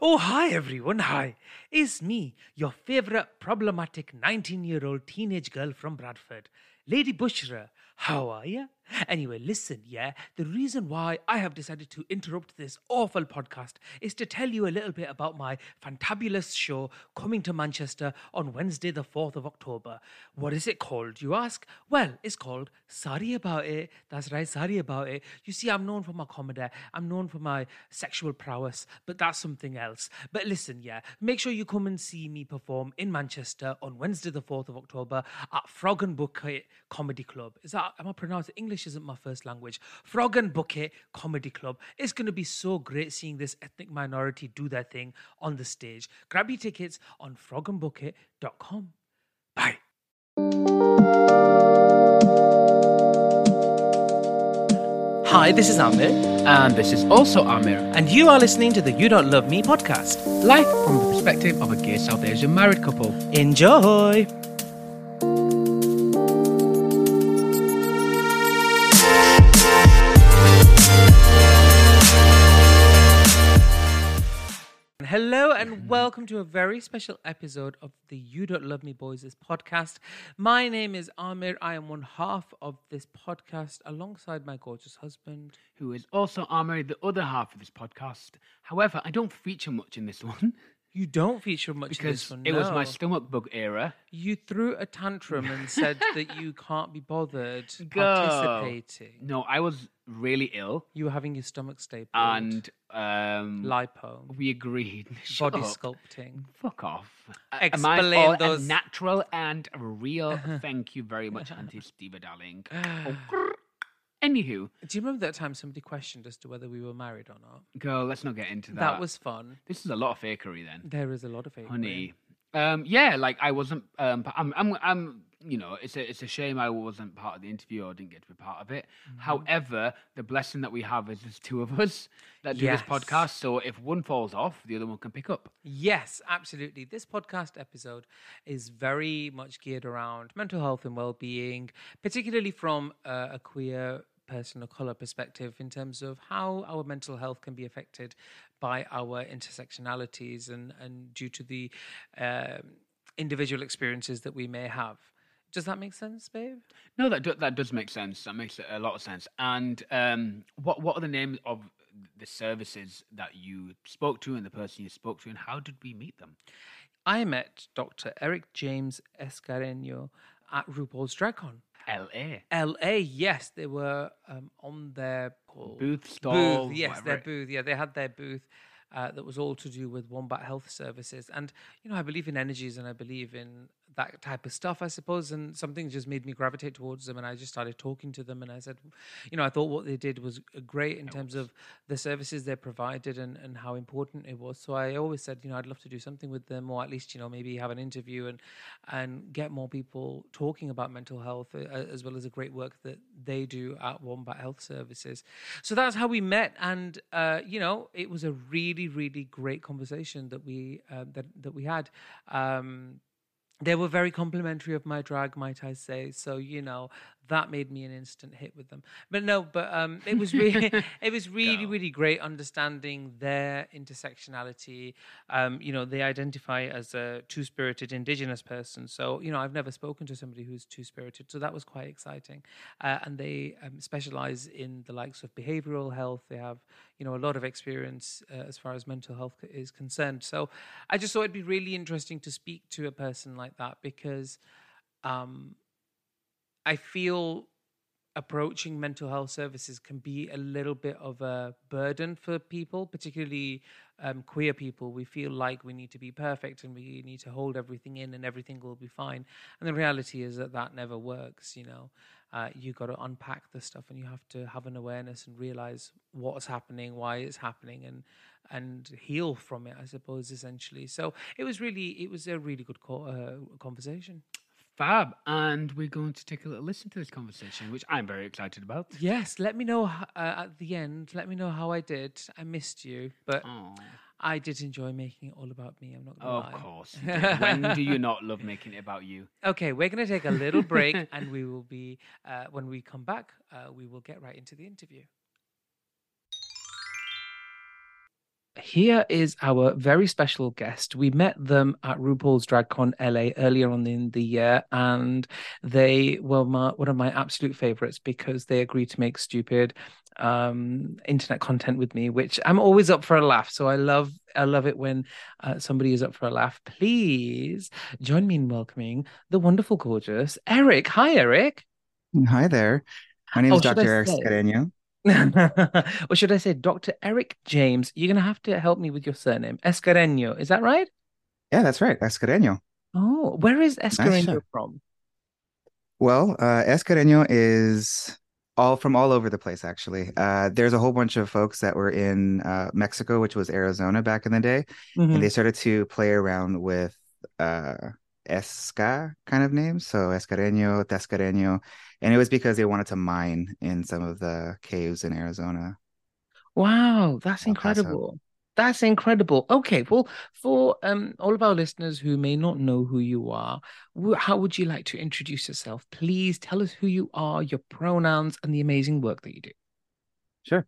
Oh, hi everyone, hi. It's me, your favourite problematic 19 year old teenage girl from Bradford, Lady Bushra. How are you? Anyway, listen, yeah, the reason why I have decided to interrupt this awful podcast is to tell you a little bit about my fantabulous show coming to Manchester on Wednesday, the 4th of October. What is it called, you ask? Well, it's called Sorry About It. That's right, Sorry About It. You see, I'm known for my comedy, I'm known for my sexual prowess, but that's something else. But listen, yeah, make sure you come and see me perform in Manchester on Wednesday, the 4th of October at Frog and Bucket Comedy Club. Is that, am I pronouncing English? Isn't my first language. Frog and Bucket Comedy Club. It's going to be so great seeing this ethnic minority do their thing on the stage. Grab your tickets on frogandbucket.com. Bye. Hi, this is Amir, And this is also Amir, and you are listening to the You Don't Love Me podcast. life from the perspective of a gay South Asian married couple. Enjoy! Hello and welcome to a very special episode of the You Don't Love Me Boys podcast. My name is Amir. I am one half of this podcast alongside my gorgeous husband. Who is also Amir, the other half of this podcast. However, I don't feature much in this one You don't feature much in because this one. it was my stomach bug era. You threw a tantrum and said that you can't be bothered Go. participating. No, I was really ill, You were having your stomach stapled. and um, lipo, we agreed. Shut body up. sculpting. Fuck off. Explain Am I all those- a natural and real? Thank you very much, Auntie Steva, darling. Oh. Anywho, Do you remember that time somebody questioned as to whether we were married or not? girl, let's not get into that. That, was fun. This is a lot of fakery then. There is a lot of fakery. honey. Um, yeah, like I wasn't. Um, I'm, I'm, I'm. You know, it's a, it's a shame I wasn't part of the interview or didn't get to be part of it. Mm-hmm. However, the blessing that we have is there's two of us that do Yes. this podcast. So if one falls off, the other one can pick up. Yes, absolutely. This podcast episode is very much geared around mental health and well-being, particularly from uh, a queer person of color perspective in terms of how our mental health can be affected by our intersectionalities and and due to the um individual experiences that we may have. Does that make sense, babe? No, that do, that does make sense. That makes a lot of sense. And um, what what are the names of the services that you spoke to and the person you spoke to, and how did we meet them? I met Dr. Erik James Escareño at RuPaul's DragCon. L.A. LA, yes, they were um, on their call- Booth, stall, booth, yes, their booth. Yeah, they had their booth uh, that was all to do with Wombat Health Services. And you know, I believe in energies and I believe in that type of stuff, I suppose. And something just made me gravitate towards them, and I just started talking to them. And I said, you know, I thought what they did was great in terms of the services they provided and and how important it was. So I always said, you know, I'd love to do something with them, or at least you know maybe have an interview and and get more people talking about mental health uh, as well as the great work that they do at Wombat Health Services. So that's how we met, and uh, you know, it was a really, really great conversation that we uh, that that we had. Um, they were very complimentary of my drag, might I say? So you know that made me an instant hit with them. But no, but um, it was really, it was really, really great understanding their intersectionality. Um, you know, they identify as a two-spirited Indigenous person. So you know, I've never spoken to somebody who's two-spirited, so that was quite exciting. Uh, and they um, specialize in the likes of behavioral health. They have you know a lot of experience uh, as far as mental health is concerned. So I just thought it'd be really interesting to speak to a person like that because um, I feel approaching mental health services can be a little bit of a burden for people, particularly um, queer people. We feel like we need to be perfect and we need to hold everything in and everything will be fine. And the reality is that that never works, you know. uh, you got to unpack the stuff and you have to have an awareness and realize what's happening, why it's happening, and and heal from it. I suppose essentially. So it was really it was a really good co- uh, conversation. Fab. And we're going to take a little listen to this conversation, which I'm very excited about. Yes, let me know uh, at the end. Let me know how I did. I missed you, but Oh, I did enjoy making it all about me. I'm not gonna of lie. course. when do you not love making it about you? Okay, we're going to take a little break, and we will be uh, when we come back. Uh, we will get right into the interview. Here is our very special guest. We met them at RuPaul's DragCon LA earlier on in the year, and they were my, one of my absolute favorites because they agreed to make stupid um internet content with me which i'm always up for a laugh so i love i love it when uh, somebody is up for a laugh please join me in welcoming the wonderful gorgeous erik hi erik Hi there. My name Oh, is Dr. Erik Scareño. Or should i say dr erik james you're gonna have to help me with your surname escareño is that right Yeah, that's right. Escareño. oh where is escareño shot. from Well, uh, Escareño is all from all over the place, actually. Uh, there's a whole bunch of folks that were in uh, Mexico, which was Arizona back in the day, Mhm. and they started to play around with uh, Esca kind of names. So Escareño, Tescareño. And it was because they wanted to mine in some of the caves in Arizona. Wow, that's incredible. That's incredible. Okay, well, for um all of our listeners who may not know who you are, wh- how would you like to introduce yourself? Please tell us who you are, your pronouns, and the amazing work that you do. Sure.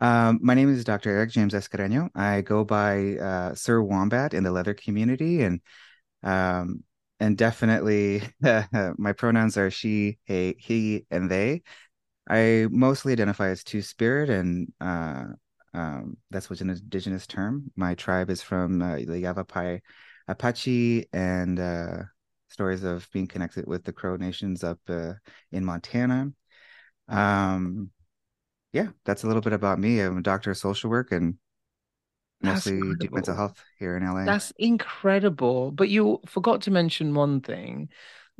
Um, my name is Dr. Erik James Escareño. I go by uh, Sir Wombat in the leather community, and um, and definitely my pronouns are she, he, he, and they. I mostly identify as Two Spirit, and uh, um, that's what's an indigenous term. My tribe is from uh, the Yavapai Apache, and uh, stories of being connected with the Crow Nations up uh, in Montana. Um, yeah, that's a little bit about me. I'm a doctor of social work and mostly do mental health here in LA. That's incredible. But you forgot to mention one thing,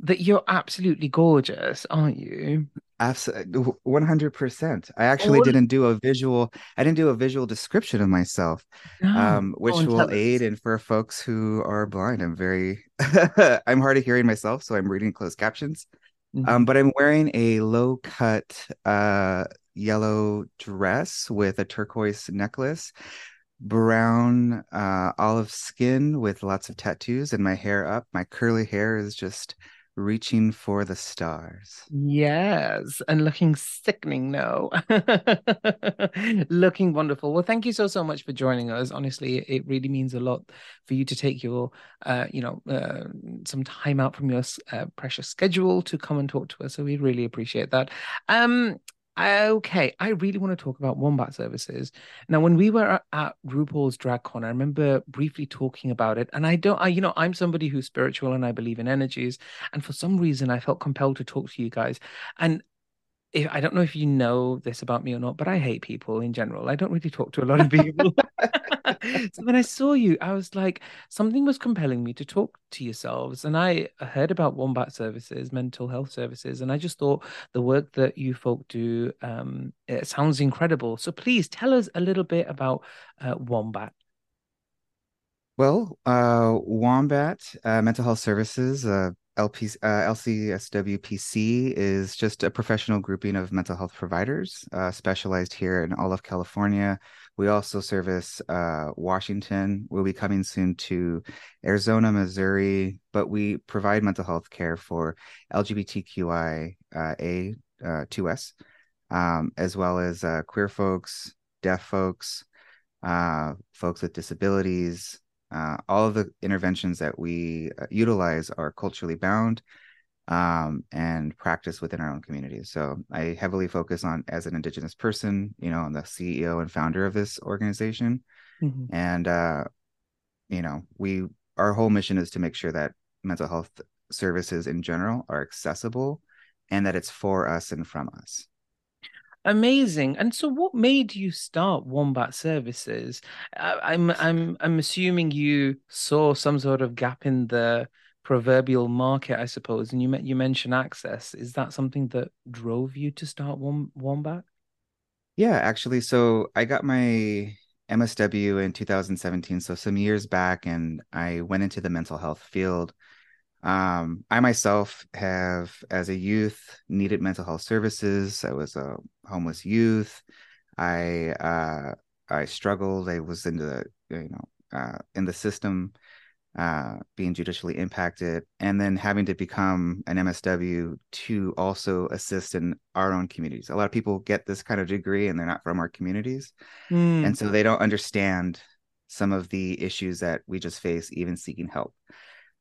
that you're absolutely gorgeous, aren't you? Absolutely, one hundred percent. I actually All- didn't do a visual. I didn't do a visual description of myself, um, which on, will aid and for folks who are blind. I'm very, I'm hard of hearing myself, so I'm reading closed captions. Mhm. Um, but I'm wearing a low cut uh yellow dress with a turquoise necklace, brown uh olive skin with lots of tattoos, and my hair up. My curly hair is just reaching for the stars. Yes, and looking sickening, no. Looking wonderful. Well, thank you so, so much for joining us. Honestly, it really means a lot for you to take your, uh, you know, uh, some time out from your uh, precious schedule to come and talk to us. So we really appreciate that. Um, okay, I really want to talk about Wombat Services. Now, when we were at, RuPaul's DragCon, I remember briefly talking about it, and I don't, I, you know, I'm somebody who's spiritual and I believe in energies. And for some reason, I felt compelled to talk to you guys. And if, I don't know if you know this about me or not, but I hate people in general. I don't really talk to a lot of people. so when I saw you, I was like, something was compelling me to talk to yourselves. And I heard about Wombat Services, mental health services, and I just thought the work that you folk do um, it sounds incredible. So please tell us a little bit about uh, Wombat. Well, uh, Wombat uh, Mental Health Services, uh, LP, uh, LCSWPC, is just a professional grouping of mental health providers uh, specialized here in all of California. We also service uh, Washington. We'll be coming soon to Arizona, Missouri, but we provide mental health care for LGBTQI uh, A uh, 2S, um, as well as uh, queer folks, deaf folks, uh, folks with disabilities. Uh, all of the interventions that we uh, utilize are culturally bound um, and practice within our own communities. So I heavily focus on as an Indigenous person, you know, I'm the CEO and founder of this organization. Mhm. And, uh, you know, we, our whole mission is to make sure that mental health services in general are accessible and that it's for us and from us. Amazing. And so, what made you start Wombat Services? Uh, I'm I'm I'm assuming you saw some sort of gap in the proverbial market, I suppose. And you you mentioned access. Is that something that drove you to start Wombat? Yeah, actually. So I got my MSW in 2017, so some years back, and I went into the mental health field. Um, I myself have, as a youth, needed mental health services. I was a homeless youth. I uh, I struggled. I was in the you know uh, in the system uh, being judicially impacted, and then having to become an MSW to also assist in our own communities. A lot of people get this kind of degree and they're not from our communities, mm. and so they don't understand some of the issues that we just face, even seeking help.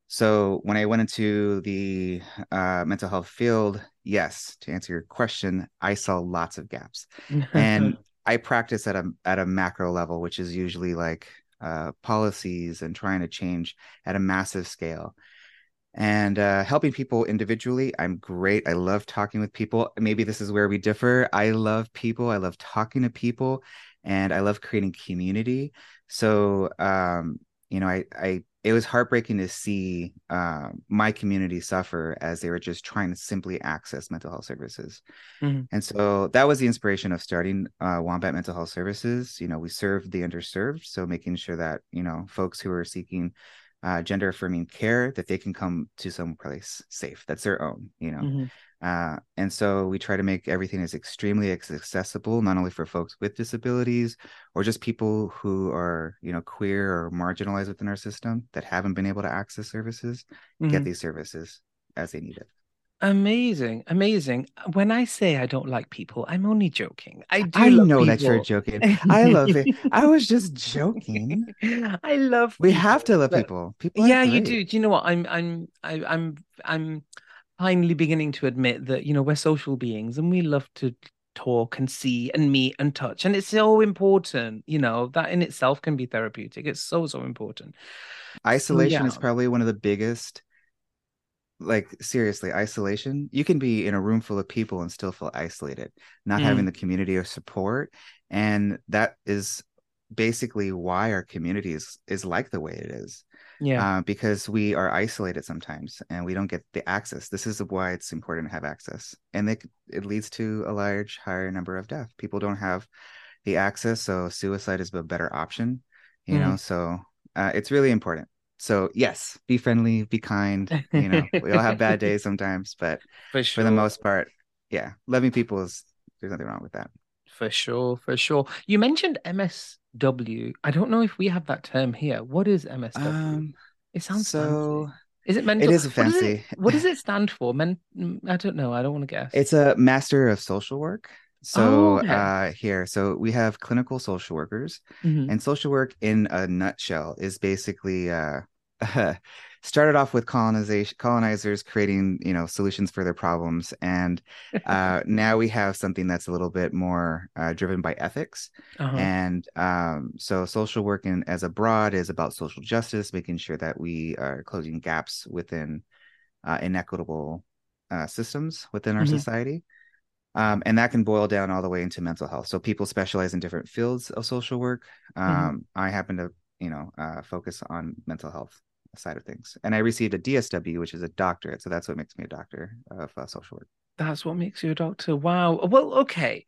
So when I went into the uh, mental health field, yes, to answer your question, I saw lots of gaps, and I practice at a at a macro level, which is usually like uh, policies and trying to change at a massive scale. And uh, helping people individually i'm great. I love talking with people. Maybe this is where we differ. I love people. I love talking to people and i love creating community. So um, you know i i it was heartbreaking to see uh, my community suffer as they were just trying to simply access mental health services. Mm-hmm. And so that was the inspiration of starting uh, Wombat Mental Health Services. You know, we serve the underserved, so making sure that you know folks who are seeking uh, gender affirming care that they can come to some place safe that's their own. You know, mm-hmm. Uh, and so we try to make everything as extremely accessible, not only for folks with disabilities or just people who are, you know, queer or marginalized within our system that haven't been able to access services, mm-hmm. get these services as they need it. Amazing, amazing. When I say I don't like people, I'm only joking. I do. I know people. that you're joking. I love it. I was just joking. I love. We people, have to love people. People. Yeah, you do. Do you know what? I'm. I'm. I, am i am I'm finally beginning to admit that you know we're social beings and we love to talk and see and meet and touch and it's so important you know that in itself can be therapeutic it's so so important isolation yeah. is probably one of the biggest like seriously isolation you can be in a room full of people and still feel isolated not mm. having the community or support and that is basically why our community is is like the way it is yeah. uh, because we are isolated sometimes and we don't get the access. This is why it's important to have access. And it, it leads to a large higher number of death. People don't have the access so suicide is a better option you mm. know so uh, it's really important. So yes be friendly be kind you know we all have bad days sometimes but for, sure. for the most part yeah loving people is there's nothing wrong with that. For sure for sure. You mentioned ms W. I don't know if we have that term here. What is MSW? Um, it sounds so. Fancy. Is it mental? It is fancy. What does it, what does it stand for? Men. I don't know. I don't want to guess. It's a master of social work. So oh, okay. uh, here, so we have clinical social workers, mm-hmm. and social work in a nutshell is basically uh, started off with colonization colonizers creating you know solutions for their problems and uh, now we have something that's a little bit more uh, driven by ethics uh-huh. and um, so social work in, as a broad is about social justice making sure that we are closing gaps within uh, inequitable uh, systems within our mm-hmm. society um, and that can boil down all the way into mental health so people specialize in different fields of social work mm-hmm. um, mm-hmm. i happen to you know uh, focus on mental health side of things. And I received a DSW, which is a doctorate. So that's what makes me a doctor of uh, social work. That's what makes you a doctor. Wow. Well, okay.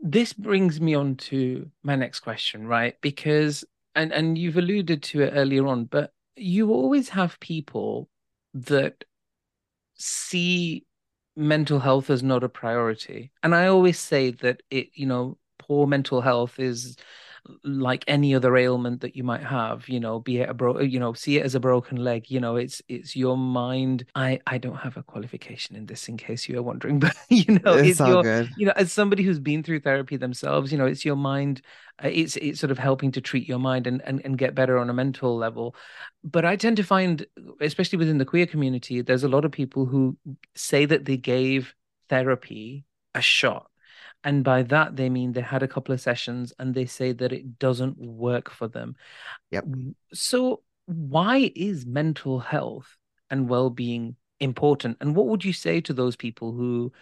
This brings me on to my next question, right? Because and and you've alluded to it earlier on, but you always have people that see mental health as not a priority. And I always say that it, you know, poor mental health is like any other ailment that you might have you know be it a bro you know see it as a broken leg you know it's it's your mind. I i don't have a qualification in this in case you are wondering but you know it's, it's all your, good. you know as somebody who's been through therapy themselves you know it's your mind uh, it's it's sort of helping to treat your mind and, and and get better on a mental level. But i tend to find especially within the queer community there's a lot of people who say that they gave therapy a shot and by that they mean they had a couple of sessions and they say that it doesn't work for them yep so why is mental health and well-being important and what would you say to those people who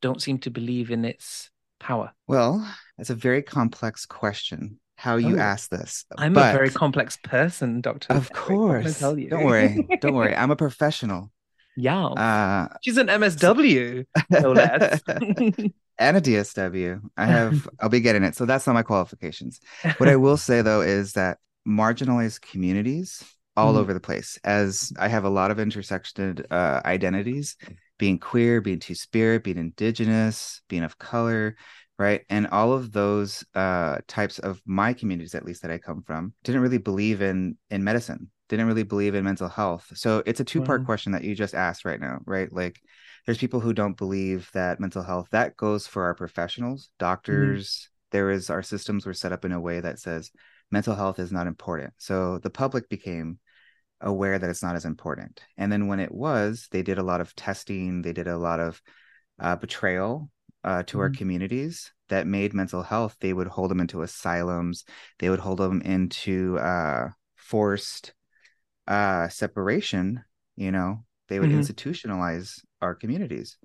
don't seem to believe in its power well it's a very complex question how you Oh. ask this. I'm but a very complex person, Doctor. of course, tell you? don't worry, don't worry. I'm a professional. yeah, Uh, she's an MSW, no less. and a DSW. I have, I'll be getting it. So that's not my qualifications. What I will say though is that marginalized communities all Mhm. over the place, as I have a lot of intersected uh, identities, being queer, being two spirit, being indigenous, being of color, right? And all of those uh, types of my communities, at least that I come from, didn't really believe in in medicine, didn't really believe in mental health. So it's a two part Wow. question that you just asked right now, right? Like there's people who don't believe that mental health that goes for our professionals doctors there is our systems were set up in a way that says mental health is not important so the public became aware that it's not as important and then when it was they did a lot of testing they did a lot of uh, betrayal uh, to our Mhm. communities that made mental health they would hold them into asylums they would hold them into uh, forced uh, separation you know they would Mhm. institutionalize our communities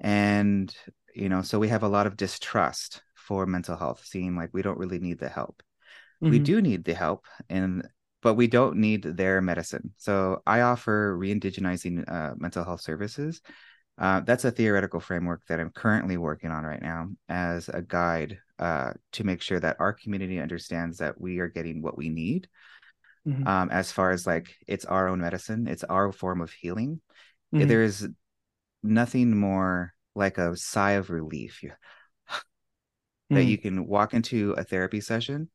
and you know so we have a lot of distrust for mental health seeing like we don't really need the help we Mhm. do need the help and but we don't need their medicine so i offer re-indigenizing uh, mental health services uh, that's a theoretical framework that i'm currently working on right now as a guide uh, to make sure that our community understands that we are getting what we need Mhm. um, as far as like it's our own medicine it's our form of healing Mhm. there is nothing more like a sigh of relief that Mm. you can walk into a therapy session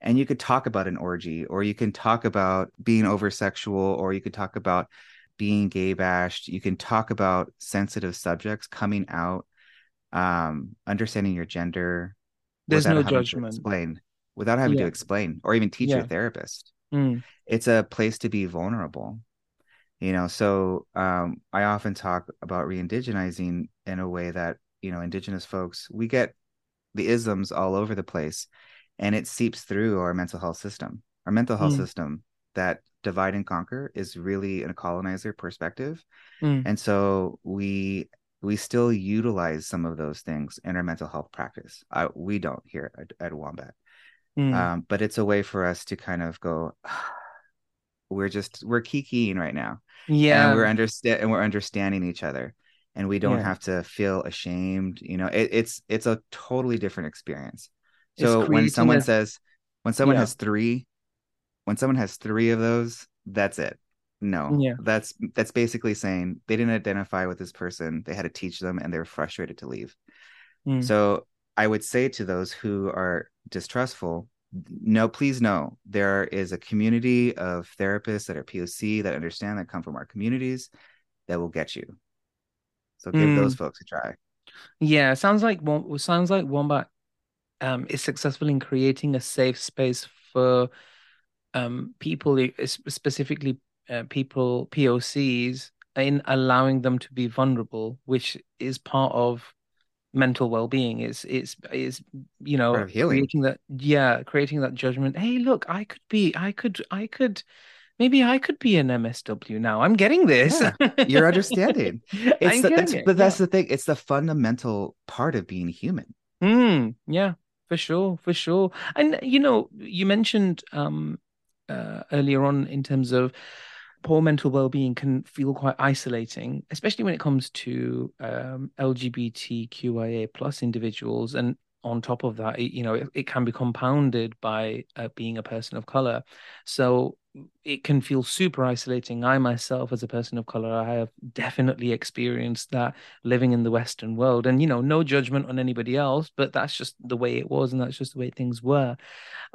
and you could talk about an orgy or you can talk about being over sexual or you could talk about being gay bashed you can talk about sensitive subjects coming out um understanding your gender There's no judgment. explain without having to explain or even teach your therapist Mm. it's a place to be vulnerable you know so um i often talk about re-indigenizing in a way that you know indigenous folks we get the isms all over the place and it seeps through our mental health system our mental health Mm. system that divide and conquer is really in a colonizer perspective Mm. and so we we still utilize some of those things in our mental health practice I, we don't here at, at wombat Mm. um, but it's a way for us to kind of go we're just we're kikiing right now yeah. and we're understand and we're understanding each other and we don't Yeah. have to feel ashamed you know it, it's it's a totally different experience so when someone a- says when someone Yeah. has three when someone has three of those that's it no Yeah. that's that's basically saying they didn't identify with this person they had to teach them and they were frustrated to leave Mm. so I would say to those who are distrustful, no, please know there is a community of therapists that are POC that understand that come from our communities that will get you. So give Mm. those folks a try. Yeah, sounds like sounds like Wombat um is successful in creating a safe space for um people, specifically uh, people POCs, in allowing them to be vulnerable, which is part of mental well-being. It's it's is you know Part of healing. creating that yeah, creating that judgment. Hey, look, I could be, I could, I could. Maybe I could be an MSW now. I'm getting this. Yeah, you're understanding. It's the, that's it, but that's yeah. the thing. It's the fundamental part of being human. Mm, yeah, for sure, for sure. And you know, you mentioned um uh, earlier on in terms of poor mental well-being can feel quite isolating, especially when it comes to um LGBTQIA plus individuals. And on top of that, it, you know, it, it can be compounded by uh, being a person of color. So it can feel super isolating. I myself, as a person of color, I have definitely experienced that living in the Western world. And, you know, no judgment on anybody else, but that's just the way it was and that's just the way things were.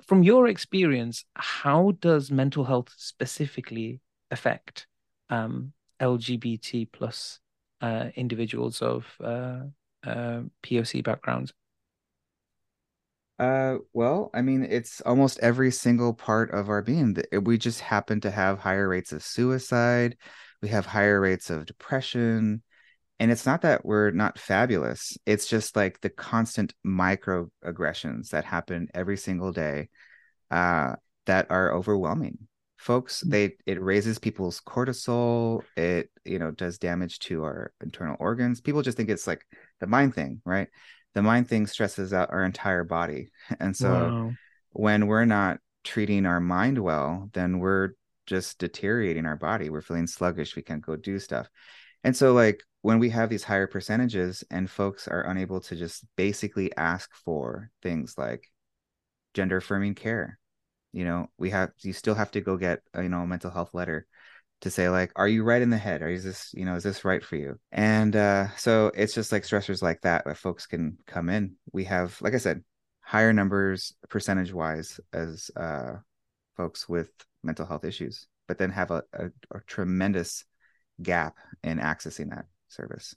From your experience, how does mental health specifically affect um, LGBT plus uh, individuals of uh, uh, POC backgrounds? Uh, well, I mean, it's almost every single part of our being. Th- We just happen to have higher rates of suicide. We have higher rates of depression. And it's not that we're not fabulous. It's just like the constant microaggressions that happen every single day uh, that are overwhelming. Folks, they it raises people's cortisol. It, you know, does damage to our internal organs. People just think it's like the mind thing, right? The mind thing stresses out our entire body. And so Wow. when we're not treating our mind well, then we're just deteriorating our body. We're feeling sluggish. We can't go do stuff. And so, like, when we have these higher percentages and folks are unable to just basically ask for things like gender affirming care, you know, we have, you still have to go get, a, you know, a mental health letter to say like are you right in the head? Or is this you know is this right for you? And uh so it's just like stressors like that where folks can come in. We have like i said higher numbers percentage wise as uh folks with mental health issues but then have a, a, a tremendous gap in accessing that service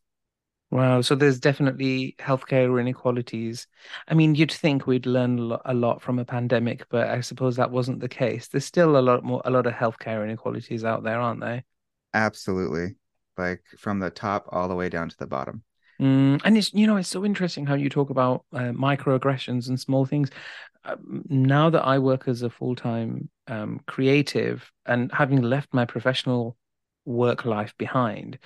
Wow, so there's definitely healthcare inequalities. I mean, you'd think we'd learn a lot from a pandemic, but I suppose that wasn't the case. There's still a lot more, a lot of healthcare inequalities out there, aren't there? absolutely like from the top all the way down to the bottom Mm, and it's, you know, it's so interesting how you talk about uh, microaggressions and small things. Uh, now that I work as a full-time um, creative and having left my professional work life behind,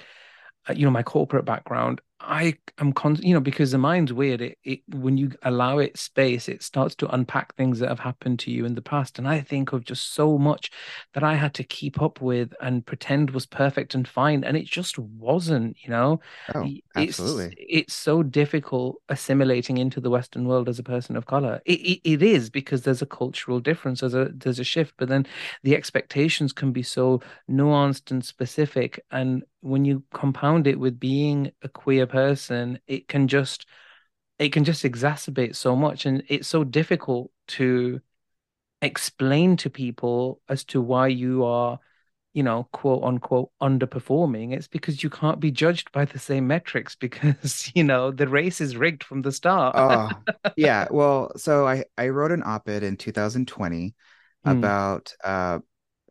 uh, you know, my corporate background, I am con, you know, because the mind's weird. It, it when you allow it space, it starts to unpack things that have happened to you in the past. And I think of just so much that I had to keep up with and pretend was perfect and fine, and it just wasn't. You know, oh Y- it's absolutely it's so difficult assimilating into the Western world as a person of color. It, it it is because there's a cultural difference, there's a there's a shift, but then the expectations can be so nuanced and specific. And when you compound it with being a queer person, it can just it can just exacerbate so much. And it's so difficult to explain to people as to why you are, you know, quote unquote underperforming. It's because you can't be judged by the same metrics because, you know, the race is rigged from the start. oh yeah well so i i wrote an op-ed in 2020 Hmm. about uh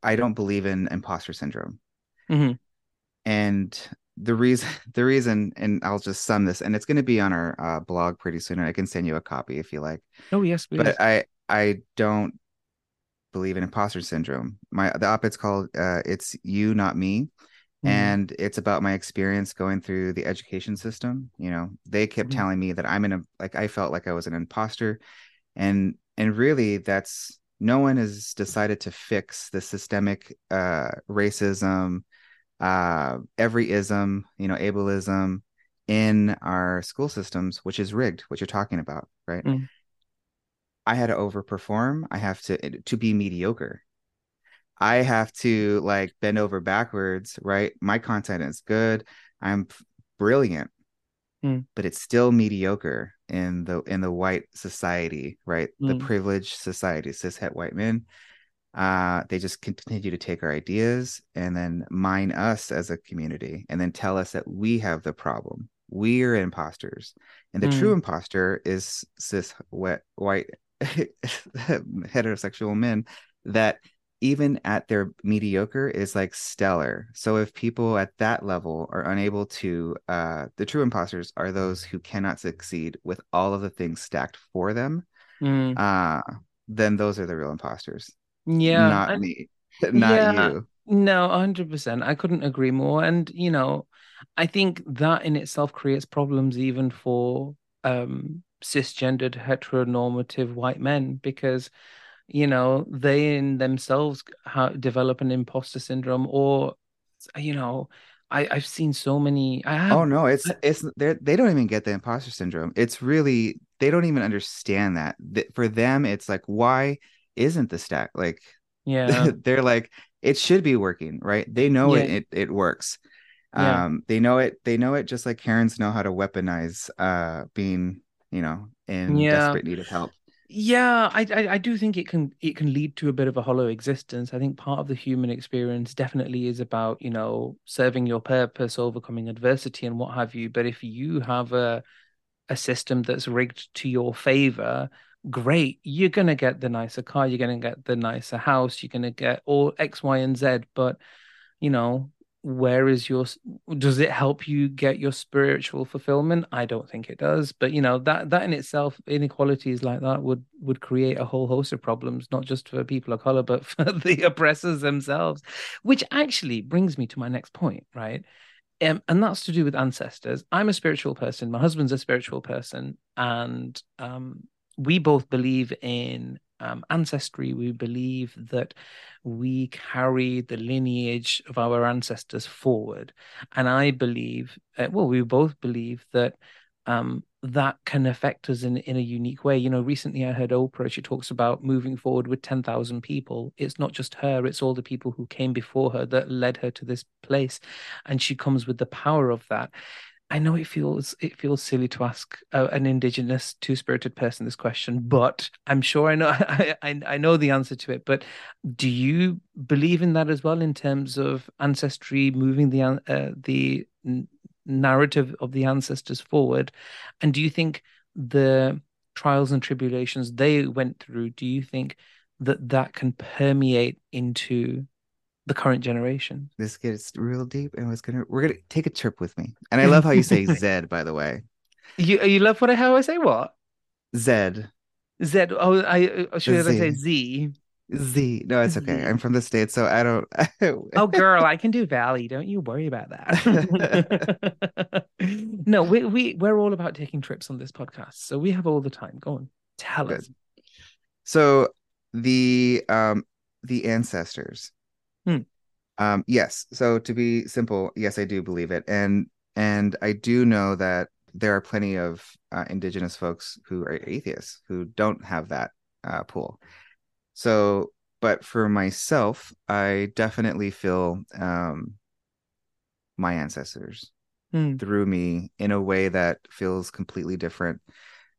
i don't believe in imposter syndrome Mhm. and the reason the reason and i'll just sum this and it's going to be on our uh, blog pretty soon and i can send you a copy if you like Oh, yes, please. but i i don't believe in imposter syndrome my the op-ed's called uh it's you not me Mm. and it's about my experience going through the education system you know they kept Mhm. telling me that i'm in a like i felt like i was an imposter and and really that's no one has decided to fix the systemic uh racism uh every ism you know ableism in our school systems which is rigged what you're talking about right? Mm. i had to overperform. I have to to be mediocre. I have to like bend over backwards right? My content is good. I'm brilliant. Mm. but it's still mediocre in the in the white society right? The Mm. privileged society cishet white men uh they just continue to take our ideas and then mine us as a community and then tell us that we have the problem we're imposters and the true Mm. imposter is cis wet white heterosexual men that even at their mediocre is like stellar so if people at that level are unable to uh the true imposters are those who cannot succeed with all of the things stacked for them Mm. uh then those are the real imposters Yeah. not And me not yeah, you no, 100%. I couldn't agree more. And, you know, I think that in itself creates problems even for um cisgendered heteronormative white men because you know, they in themselves ha develop an imposter syndrome, or you know, I I've seen so many. I oh no it's I- it's they they don't even get the imposter syndrome it's really they don't even understand that Th- for them it's like why isn't the stack like yeah, they're like it should be working right they know it it, it works yeah, um they know it they know it just like karens know how to weaponize uh being you know in yeah, desperate need of help yeah. I, I I do think it can it can lead to a bit of a hollow existence. I think part of the human experience definitely is about, you know, serving your purpose, overcoming adversity, and what have you. But if you have a a system that's rigged to your favor, great. You're going to get the nicer car, you're going to get the nicer house, you're going to get all X, Y, and Z. But, you know, where is your, does it help you get your spiritual fulfillment? I don't think it does. But, you know, that that in itself, inequalities like that would would create a whole host of problems, not just for people of color, but for the oppressors themselves. Which actually brings me to my next point, right? Um, and that's to do with ancestors. I'm a spiritual person. My husband's a spiritual person, and um, we both believe in um, ancestry, we believe that we carry the lineage of our ancestors forward. And I believe, uh, well, we both believe that um, that can affect us in, in a unique way. You know, recently I heard Oprah, she talks about moving forward with 10,000 people. It's not just her, it's all the people who came before her that led her to this place. And she comes with the power of that. I know it feels it feels silly to ask an indigenous two spirited person this question, but I'm sure I know I, I, I know the answer to it. But do you believe in that as well in terms of ancestry moving the uh, the narrative of the ancestors forward? And do you think the trials and tribulations they went through, do you think that that can permeate into the current generation? This gets real deep, and it's gonna we're gonna take a trip with me. And I love how you say Zed, by the way. You you love what I how I say what? Zed. Z. Oh, I uh, should I say Z? Z. No, it's okay. I'm from the States, so I don't. oh, girl, I can do Valley. Don't you worry about that. no, we, we, we're all about taking trips on this podcast. So we have all the time. Go on. Tell Good. us. So the um the ancestors. Hmm. Um, yes. So to be simple, yes, I do believe it. And and I do know that there are plenty of uh, indigenous folks who are atheists who don't have that uh, pool so, but for myself, I definitely feel um, my ancestors mm. through me in a way that feels completely different.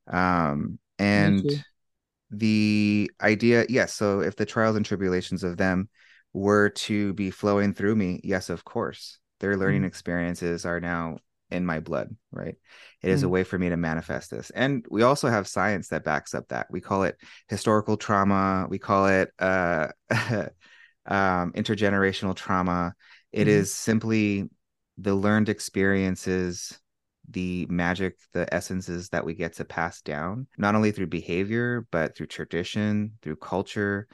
Um, and the idea, yes. So, if the trials and tribulations of them were to be flowing through me, yes, of course, their learning mm. experiences are now in my blood, right? It is mm. a way for me to manifest this. And we also have science that backs up that. We call it historical trauma, we call it uh, um, intergenerational trauma. It mm. is simply the learned experiences, the magic, the essences that we get to pass down, not only through behavior, but through tradition, through culture.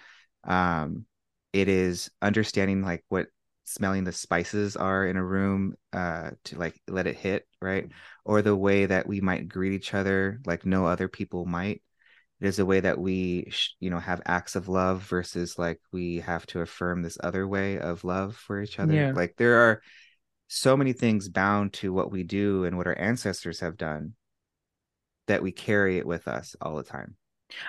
Um, it is understanding like what smelling the spices are in a room uh to like let it hit right? Or the way that we might greet each other like no other people might. It is a way that we you know have acts of love versus like we have to affirm this other way of love for each other. Yeah. like there are so many things bound to what we do and what our ancestors have done that we carry it with us all the time.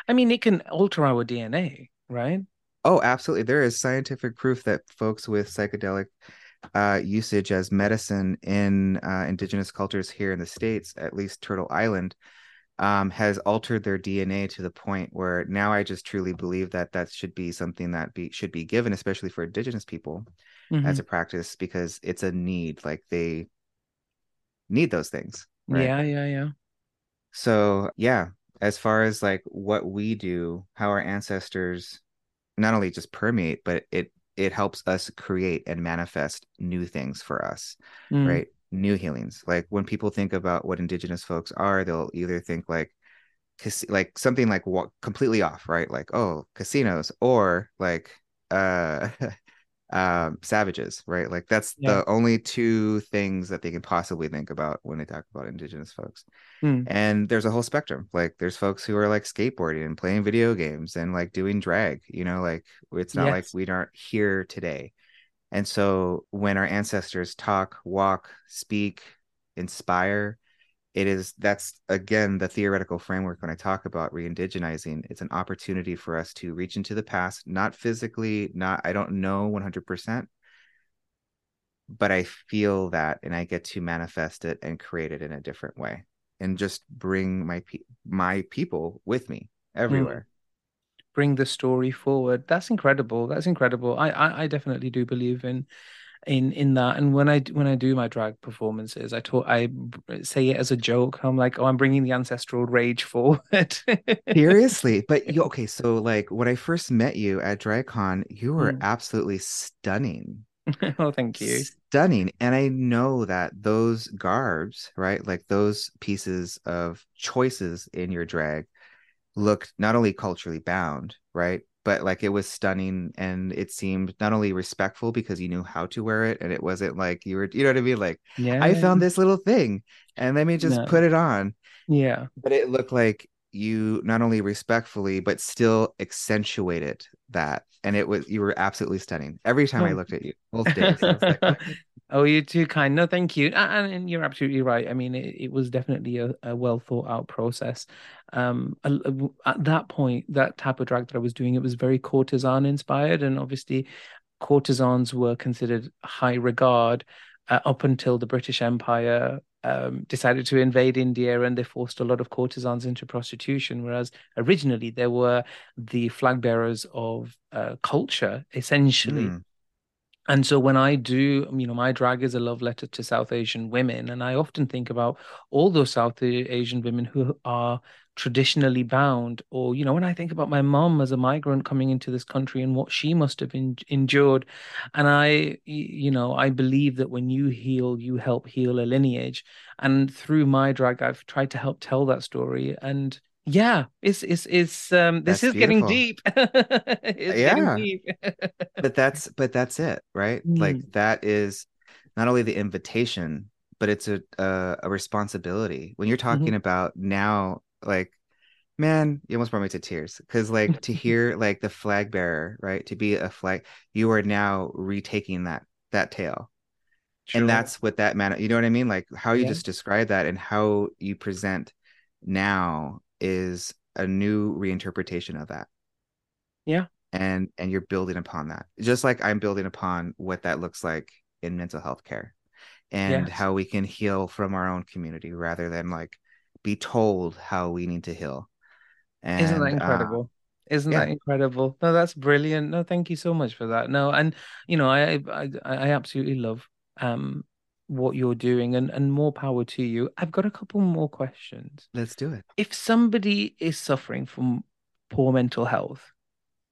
I mean it can alter our dna right Oh, absolutely. There is scientific proof that folks with psychedelic uh, usage as medicine in uh, indigenous cultures here in the States, at least Turtle Island, um, has altered their DNA to the point where now I just truly believe that that should be something that be should be given, especially for indigenous people mm-hmm. as a practice, because it's a need. Like they need those things. Right? Yeah, yeah, yeah. So yeah, as far as like what we do, how our ancestors not only just permeate, but it it helps us create and manifest new things for us, mm. right? New healings. Like when people think about what indigenous folks are, they'll either think like like something like what completely off, right? Like oh, casinos or like uh um savages right like that's yeah. the only two things that they can possibly think about when they talk about indigenous folks hmm. and there's a whole spectrum like there's folks who are like skateboarding and playing video games and like doing drag you know like it's not yes. like we aren't here today and so when our ancestors talk walk speak inspire it is that's again the theoretical framework when i talk about re-indigenizing. It's an opportunity for us to reach into the past not physically not i don't know 100% but i feel that and i get to manifest it and create it in a different way and just bring my pe- my people with me everywhere. Mm. bring the story forward. That's incredible. That's incredible. I, I i definitely do believe in in in that and when i when i do my drag performances i talk i say it as a joke. I'm like oh i'm bringing the ancestral rage forward. Seriously but you okay so like when i first met you at dragcon you were mm. absolutely stunning. Oh thank you. Stunning and i know that those garbs right like those pieces of choices in your drag looked not only culturally bound right but like it was stunning and it seemed not only respectful because you knew how to wear it and it wasn't like you were you know what I mean? Like yeah. I found this little thing and let me just put it on. Yeah. But it looked like you not only respectfully but still accentuated that and it was you were absolutely stunning every time i looked at you both days like. Oh, you're too kind. No, thank you. And, and you're absolutely right. I mean, it, it was definitely a, a well thought out process. Um, at that point, that type of drag that I was doing, it was very courtesan inspired, and obviously, courtesans were considered high regard uh, up until the British Empire um, decided to invade India, and they forced a lot of courtesans into prostitution. Whereas originally they were the flag bearers of uh, culture, essentially. Hmm. And so when I do, you know, my drag is a love letter to South Asian women. And I often think about all those South Asian women who are traditionally bound. Or, you know, when I think about my mom as a migrant coming into this country and what she must have en- endured. And i you know, I believe that when you heal, you help heal a lineage. And through my drag, I've tried to help tell that story. And yeah, it's it's it's um this That's is getting deep. It's Yeah. getting deep. but that's but that's it right like Mm. that is not only the invitation but it's a a, a responsibility when you're talking about now like man you almost brought me to tears because like to hear like the flag bearer right to be a flag you are now retaking that that tale Sure. and that's what that man you know what i mean like how you Yeah. just describe that and how you present now is a new reinterpretation of that Yeah. and and you're building upon that just like i'm building upon what that looks like in mental health care and Yes. how we can heal from our own community rather than like be told how we need to heal and Isn't that uh, incredible? Isn't yeah. that incredible? No, that's brilliant. No, thank you so much for that. No, and you know, I I I absolutely love um what you're doing and and more power to you. I've got a couple more questions. let's do it If somebody is suffering from poor mental health,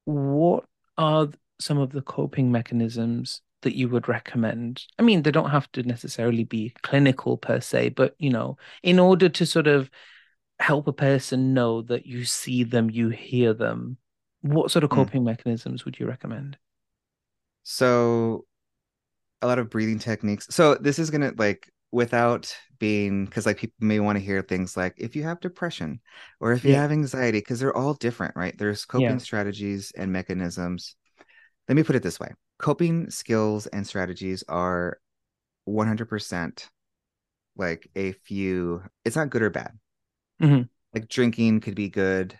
what are some of the coping mechanisms that you would recommend? I mean, they don't have to necessarily be clinical per se, but you know, in order to sort of help a person know that you see them, you hear them, what sort of Mm. coping mechanisms would you recommend? so a lot of breathing techniques so this is gonna like without being because like people may want to hear things like if you have depression or if you Yeah. have anxiety because they're all different right there's coping Yeah. strategies and mechanisms let me put it this way coping skills and strategies are 100% like a few it's not good or bad Mhm. like drinking could be good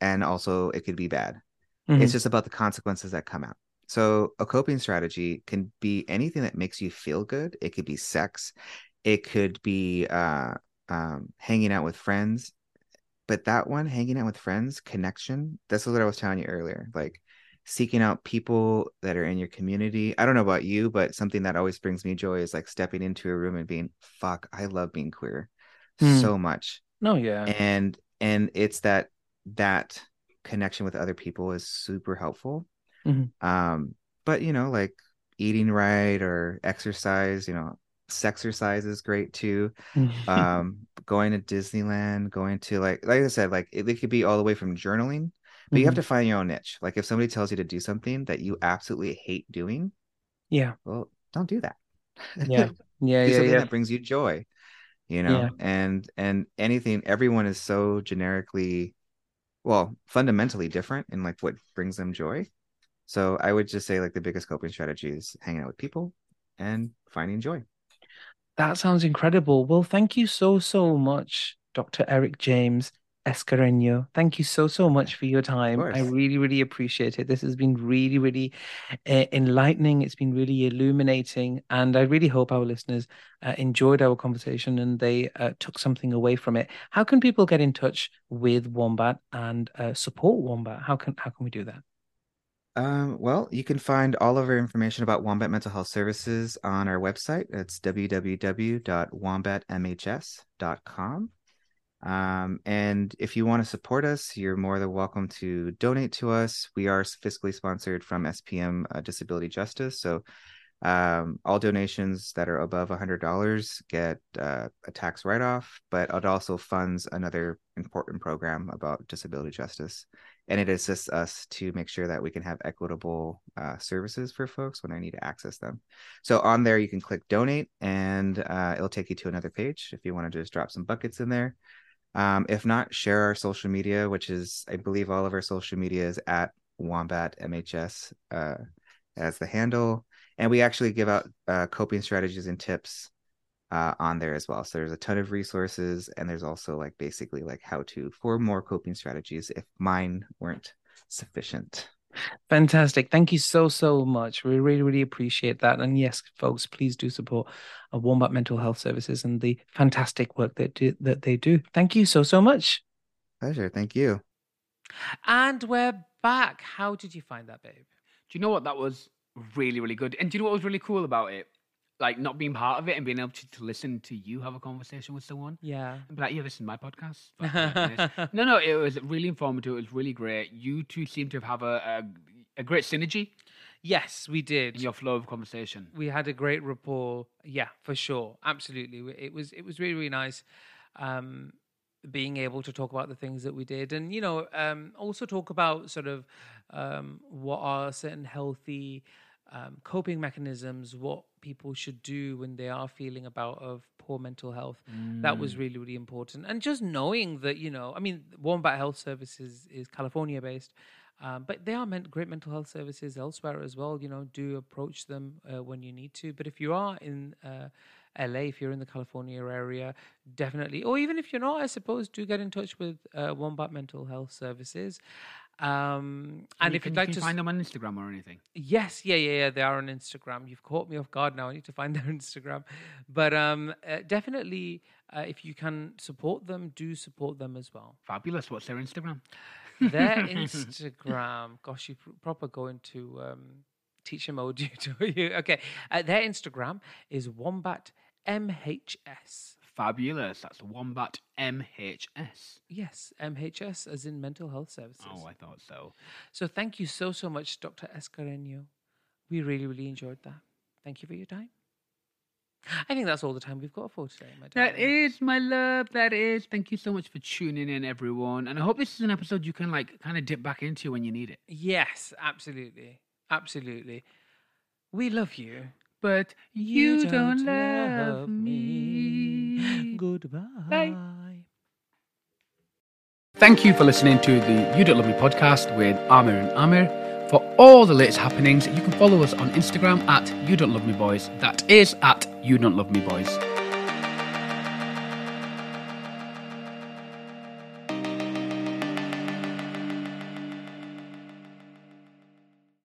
and also it could be bad Mhm. it's just about the consequences that come out. So a coping strategy can be anything that makes you feel good. It could be sex, it could be uh, um, hanging out with friends. But that one, hanging out with friends, connection, that's what I was telling you earlier. Like seeking out people that are in your community. I don't know about you, but something that always brings me joy is like stepping into a room and being, fuck, I love being queer Hmm. so much No, yeah. and and it's that that connection with other people is super helpful Mhm. um but you know like eating right or exercise you know sexercise is great too um going to disneyland going to like like i said like it, it could be all the way from journaling but you have Mhm. to find your own niche like if somebody tells you to do something that you absolutely hate doing Yeah. well don't do that Yeah. Yeah. do Yeah. something Yeah. that brings you joy you know Yeah. and and anything everyone is so generically well fundamentally different in like what brings them joy so i would just say like the biggest coping strategy is hanging out with people and finding joy That sounds incredible. Well, thank you so, so much, Dr. Erik James Escareño. Thank you so, so much for your time. I really, really appreciate it. This has been really, really uh, enlightening. It's been really illuminating. And I really hope our listeners uh, enjoyed our conversation and they uh, took something away from it. How can people get in touch with Wombat and uh, support Wombat? How can how can we do that? um, well you can find all of our information about wombat mental health services on our website it's www.wombatmhs.com Um, and if you want to support us, you're more than welcome to donate to us. We are fiscally sponsored from SPM uh, Disability Justice. So um, all donations that are above $100 get uh, a tax write off, but it also funds another important program about disability justice. And it assists us to make sure that we can have equitable uh, services for folks when they need to access them. So on there, you can click donate and uh, it'll take you to another page if you want to just drop some buckets in there. Um, if not, share our social media, which is, I believe, all of our social media is at Wombat MHS uh, as the handle, and we actually give out uh, coping strategies and tips uh, on there as well. So there's a ton of resources, and there's also like basically like how to for more coping strategies if mine weren't sufficient. Fantastic. Thank you so, so much. We really, really appreciate that. And yes, folks, please do support uh, Wombat Mental Health Services and the fantastic work that do, that they do. Thank you so, so much. Pleasure. Thank you. And we're back. How did you find that, babe? Do you know what? That was really, really good. And do you know what was really cool about it? Like not being part of it and being able to, to listen to you have a conversation with someone. Yeah. And be like, yeah, this is my podcast. Fuck yeah, it is." no, no, it was really informative. It was really great. You two seem to have a, a, a great synergy Yes, we did. in your flow of conversation. we had a great rapport. Yeah, for sure, absolutely. It was it was really really nice, um, being able to talk about the things that we did, and you know, um, also talk about sort of um, what are certain healthy um, coping mechanisms, what people should do when they are feeling about of poor mental health. That was really really important, and just knowing that you know, I mean, Wombat Health Services is California based. Um, but they are meant great mental health services elsewhere as well. You know, do approach them uh, when you need to. But if you are in uh, LA, if you're in the California area, definitely, or even if you're not, I suppose, do get in touch with uh, Wombat Mental Health Services. Um, and you if can, you'd like you to, find them on Instagram or anything. yes, yeah, yeah, yeah, they are on Instagram. You've caught me off guard now. I need to find their Instagram, but um, uh, definitely, uh, if you can support them, do support them as well. Fabulous. What's their Instagram? Their Instagram, gosh, you pr- proper going to um, teach emoji to you. Okay, uh, their Instagram is Wombat MHS. Fabulous. That's Wombat MHS. Yes, MHS as in mental health services. Oh, I thought so. So thank you so so much, Dr. Escareño. We really really enjoyed that. Thank you for your time. I think that's all the time we've got for today, my That darling. is my love. That is. Thank you so much for tuning in, everyone. And I hope this is an episode you can like kind of dip back into when you need it. Yes, absolutely, absolutely. We love you. But you, don't, love me. Goodbye. Bye. Thank you for listening to the You Don't Love Me podcast with Amir and Amir. For all the latest happenings, you can follow us on Instagram at You Don't Love Me Boys. That is at You Don't Love Me Boys.